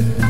Let's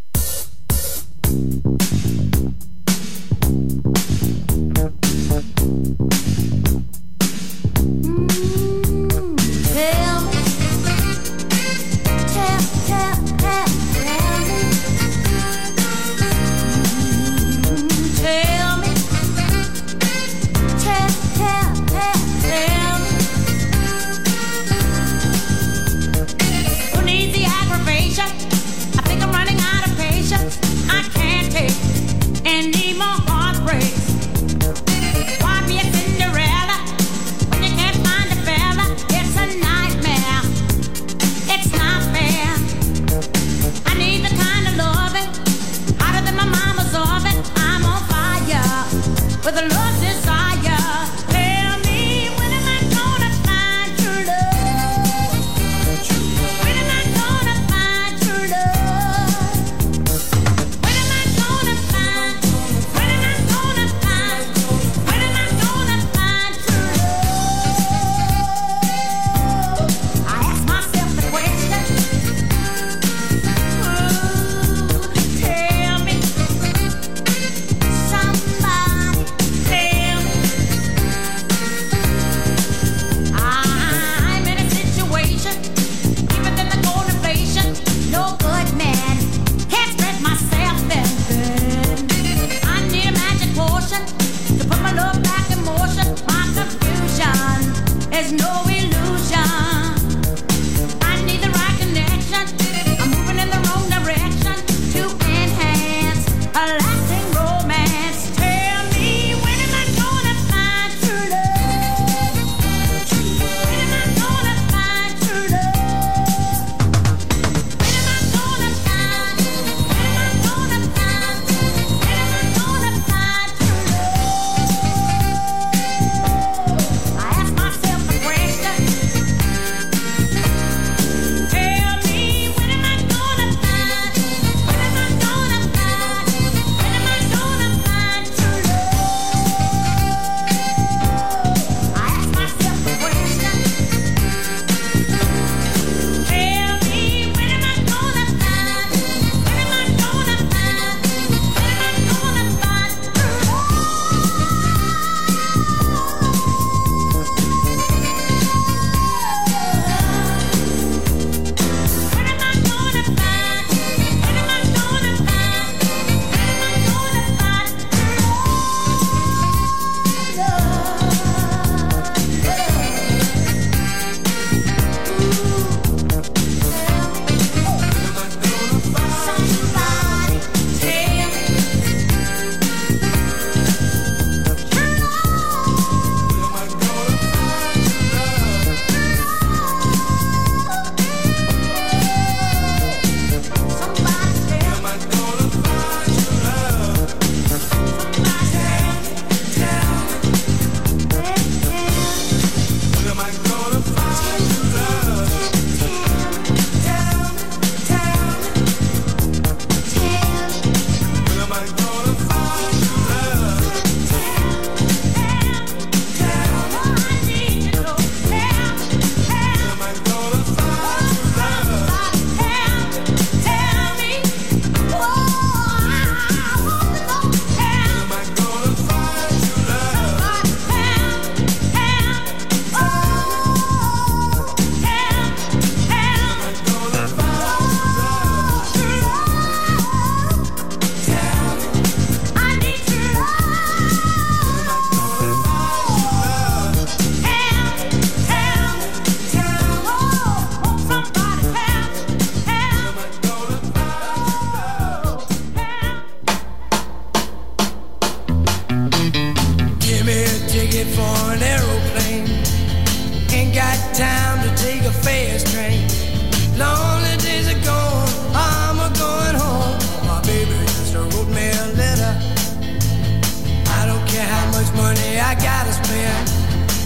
Money I gotta spend.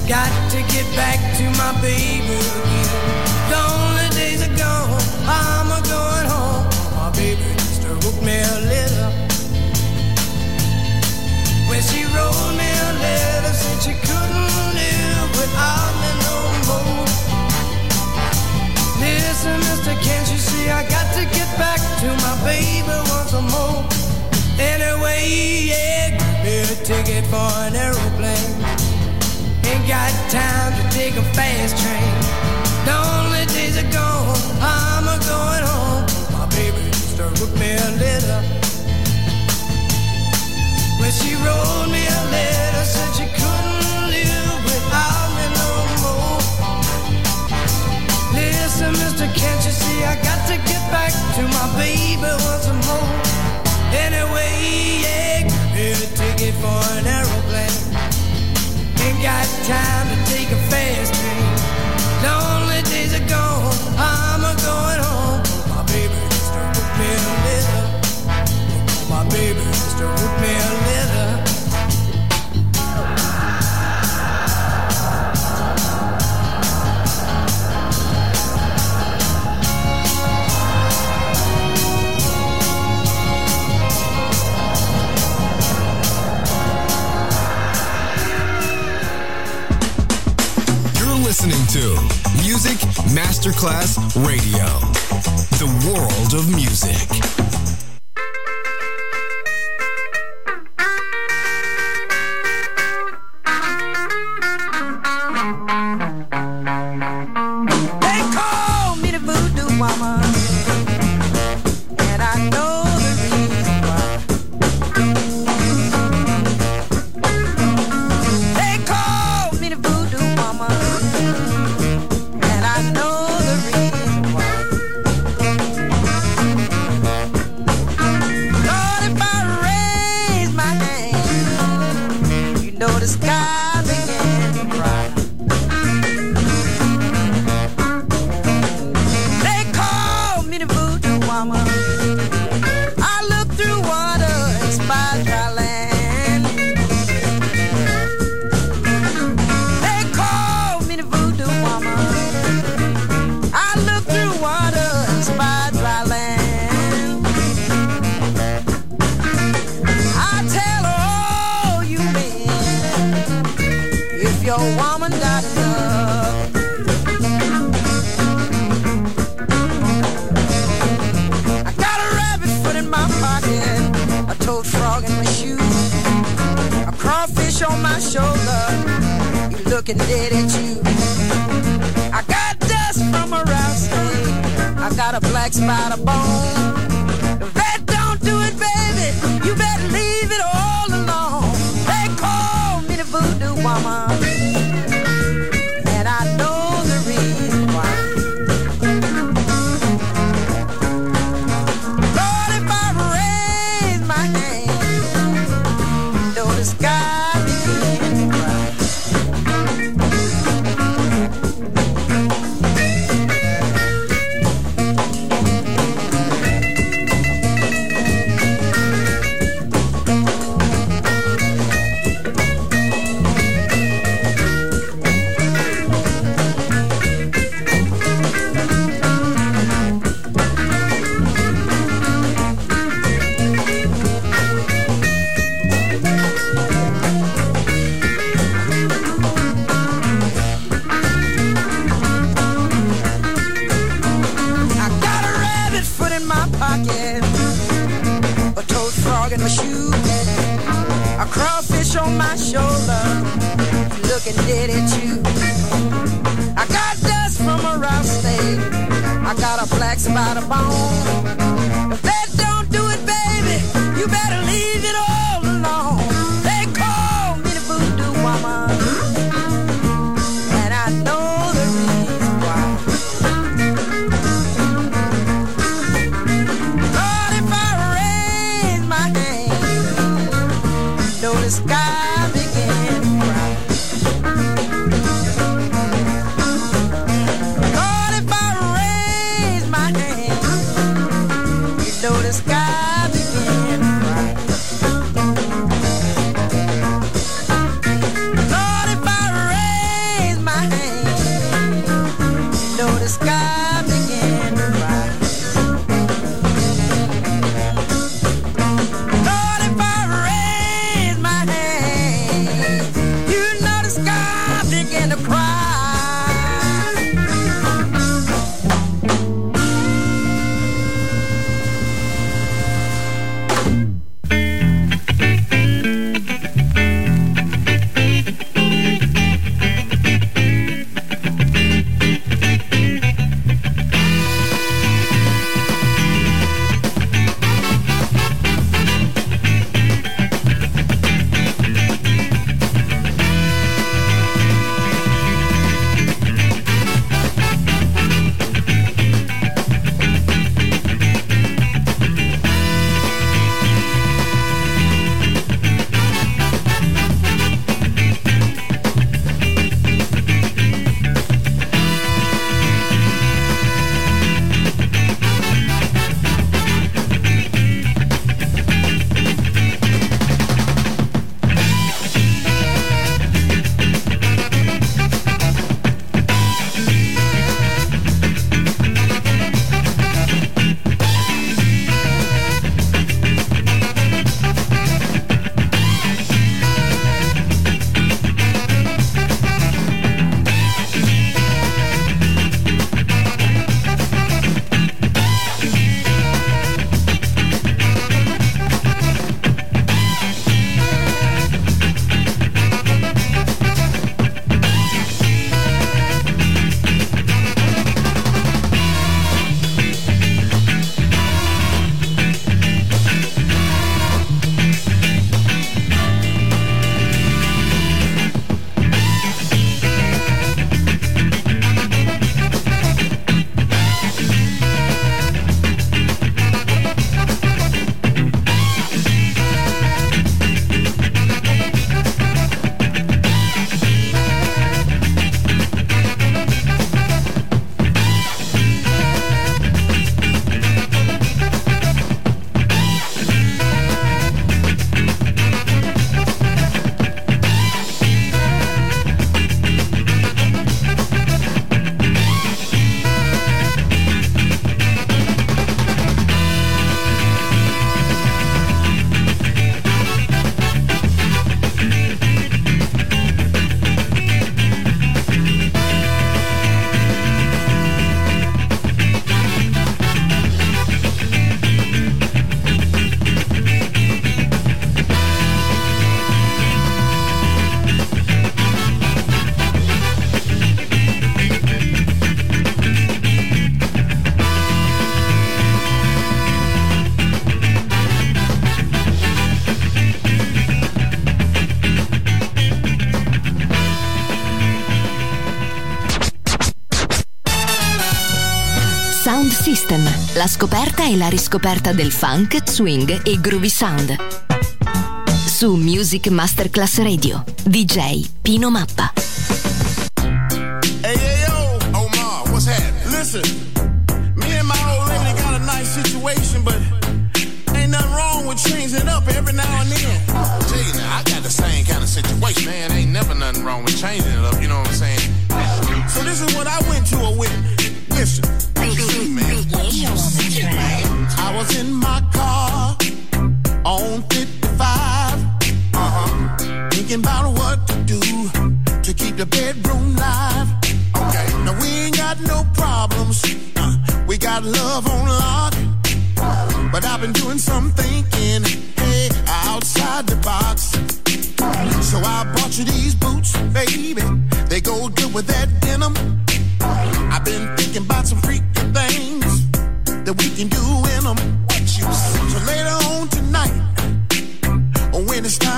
Got to get back to my baby again. Lonely days are gone, I'm a going home. My baby just wrote me a letter. When she wrote me a letter, said she couldn't live without me no more. Listen, mister, can't you see I got to get back to my baby once more? Anyway, yeah, me a ticket for an aeroplane. Ain't got time to take a fast train. The only days are gone, I'm a going home. My baby just wrote me a letter. When she wrote me a letter, said she couldn't live without me no more. Listen, mister, can't you see I got to get back to my baby once more? Anyway, yeah, get a ticket for an aeroplane. Ain't got time to take a fast train. Lonely days are gone, I'm a going home. My baby just wrote me a letter. My baby just wrote me to Music Masterclass Radio, the world of music. They call me the voodoo woman, scoperta è la riscoperta del funk, swing e groovy sound. Su Music Masterclass Radio, DJ Pino Mappa. Hey, hey yo, Omar, what's happening? Listen.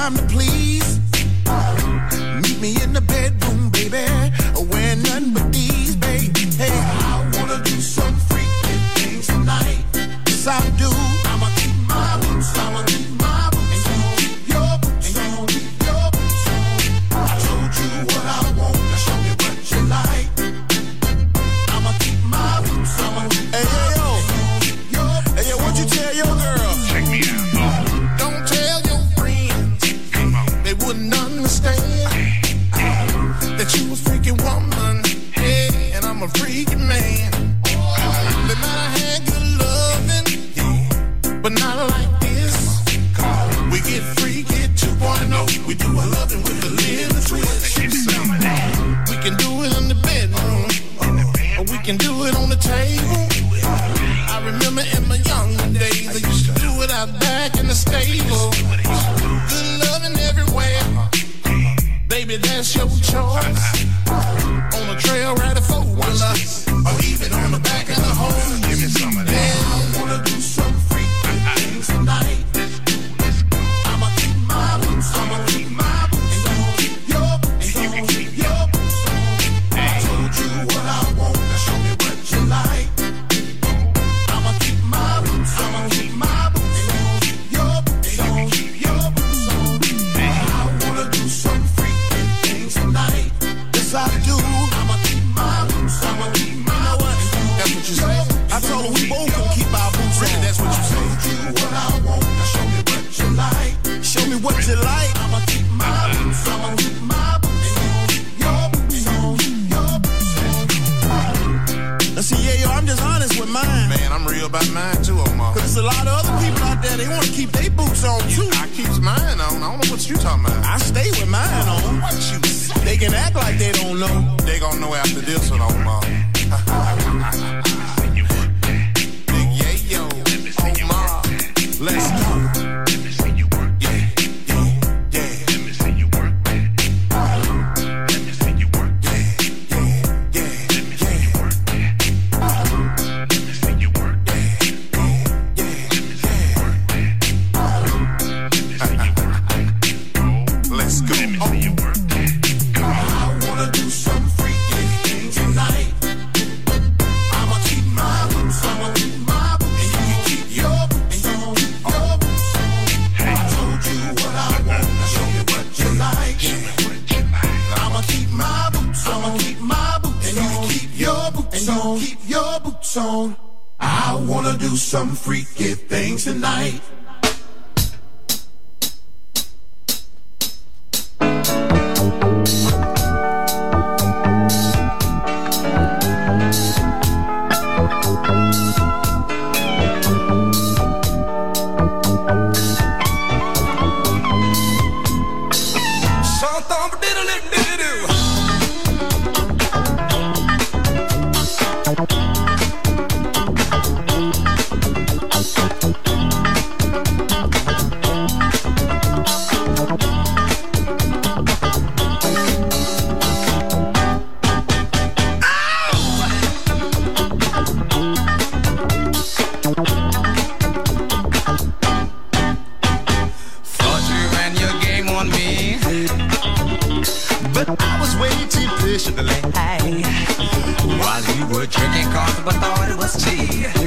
time to please. Yeah, yo, I'm just honest with mine. Man, I'm real about mine too, Omar. Cause there's a lot of other people out there, they wanna keep their boots on too. I keep mine on. I don't know what you talking about. I stay with mine on. What you say? They can act like they don't know. They gon' know after this one, Omar. but thought it was tea.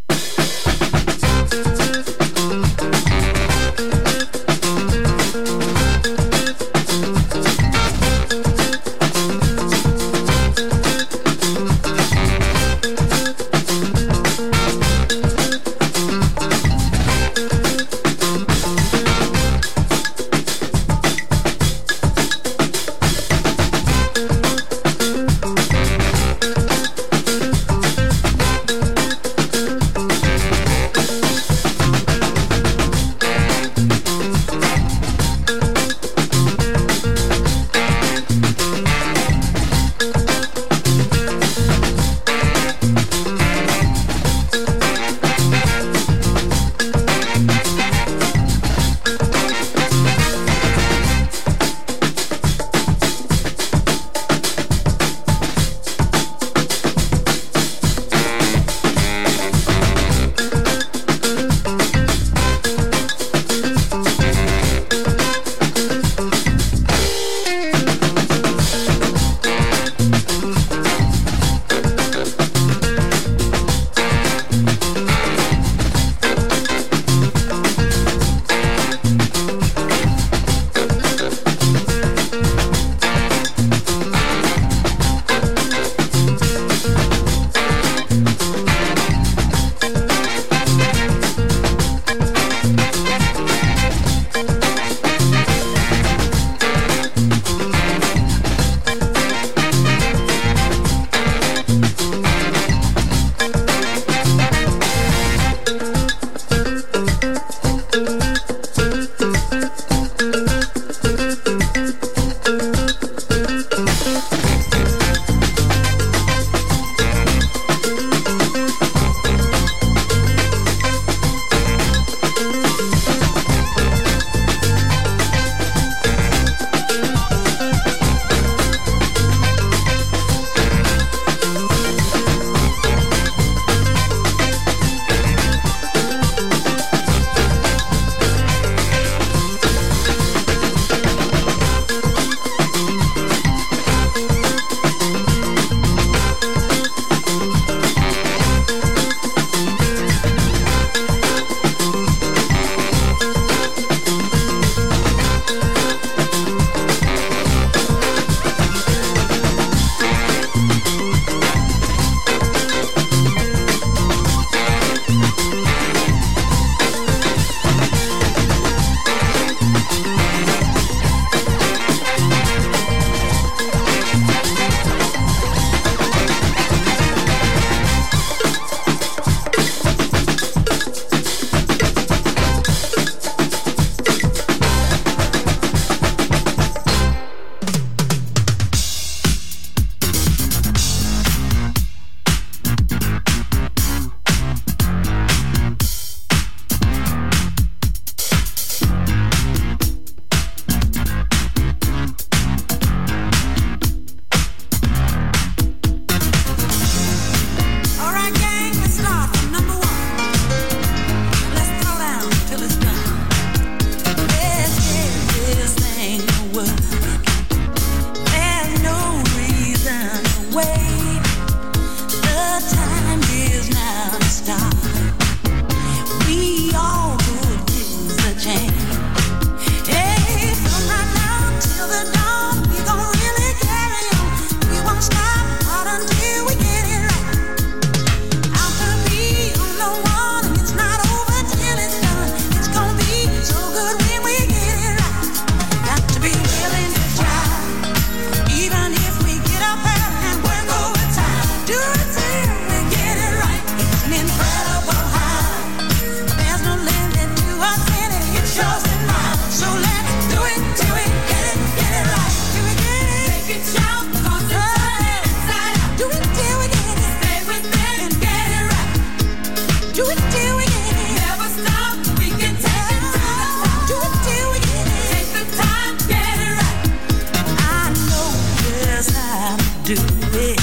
Do it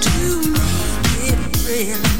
to make it nice.